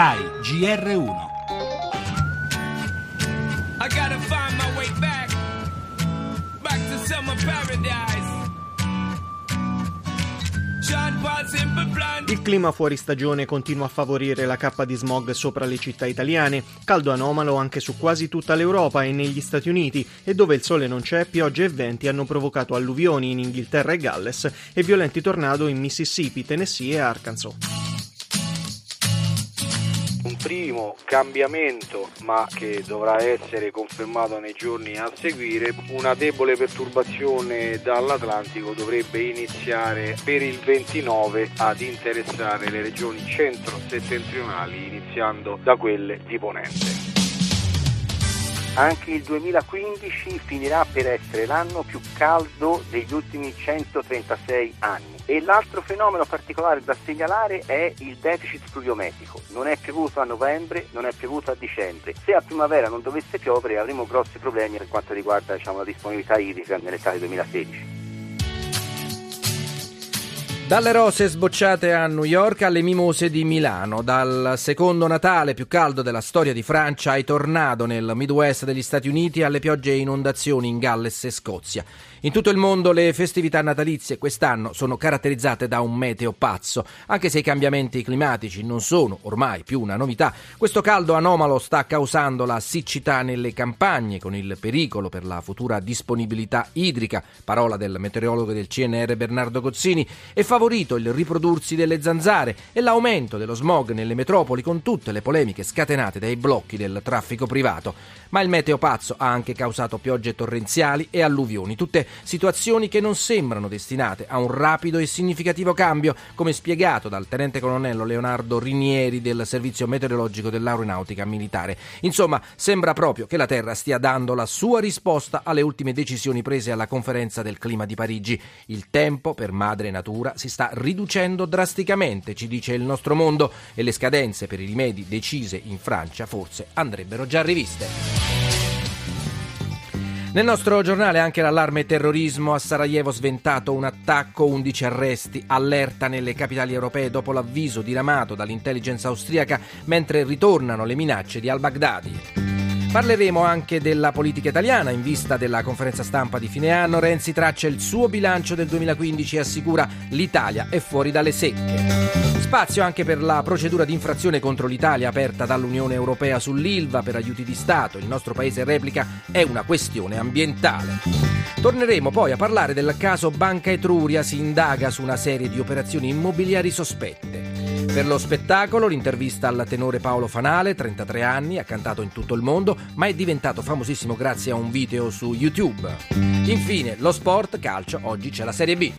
RAI GR1 I gotta find my way back, back to summer paradise. Il clima fuori stagione continua a favorire la cappa di smog sopra le città italiane, caldo anomalo anche su quasi tutta l'Europa e negli Stati Uniti, e dove il sole non c'è, piogge e venti hanno provocato alluvioni in Inghilterra e Galles e violenti tornado in Mississippi, Tennessee e Arkansas. Primo cambiamento, ma che dovrà essere confermato nei giorni a seguire, una debole perturbazione dall'Atlantico dovrebbe iniziare per il 29 ad interessare le regioni centro-settentrionali, iniziando da quelle di Ponente. Anche il 2015 finirà per essere l'anno più caldo degli ultimi 136 anni. E l'altro fenomeno particolare da segnalare è il deficit pluviometrico. Non è piovuto a novembre, non è piovuto a dicembre. Se a primavera non dovesse piovere avremo grossi problemi per quanto riguarda diciamo, la disponibilità idrica nell'estate 2016. Dalle rose sbocciate a New York alle mimose di Milano, dal secondo Natale più caldo della storia di Francia ai tornado nel Midwest degli Stati Uniti alle piogge e inondazioni in Galles e Scozia. In tutto il mondo le festività natalizie quest'anno sono caratterizzate da un meteo pazzo, anche se i cambiamenti climatici non sono ormai più una novità. Questo caldo anomalo sta causando la siccità nelle campagne con il pericolo per la futura disponibilità idrica, parola del meteorologo del CNR Bernardo Gozzini, e favorito il riprodursi delle zanzare e l'aumento dello smog nelle metropoli con tutte le polemiche scatenate dai blocchi del traffico privato. Ma il meteo pazzo ha anche causato piogge torrenziali e alluvioni, tutte situazioni che non sembrano destinate a un rapido e significativo cambio, come spiegato dal tenente colonnello Leonardo Rinieri del Servizio Meteorologico dell'Aeronautica Militare. Insomma, sembra proprio che la Terra stia dando la sua risposta alle ultime decisioni prese alla conferenza del clima di Parigi. Il tempo per madre natura si sta riducendo drasticamente, ci dice il nostro mondo, e le scadenze per i rimedi decise in Francia forse andrebbero già riviste. Nel nostro giornale anche l'allarme terrorismo a Sarajevo sventato un attacco, 11 arresti, allerta nelle capitali europee dopo l'avviso diramato dall'intelligence austriaca mentre ritornano le minacce di al-Baghdadi. Parleremo anche della politica italiana in vista della conferenza stampa di fine anno. Renzi traccia il suo bilancio del 2015 e assicura l'Italia è fuori dalle secche. Spazio anche per la procedura di infrazione contro l'Italia aperta dall'Unione Europea sull'ILVA per aiuti di Stato. Il nostro paese replica è una questione ambientale. Torneremo poi a parlare del caso Banca Etruria, si indaga su una serie di operazioni immobiliari sospette. Per lo spettacolo l'intervista al tenore Paolo Fanale, 33 anni, ha cantato in tutto il mondo, ma è diventato famosissimo grazie a un video su YouTube. Infine, lo sport calcio, oggi c'è la Serie B.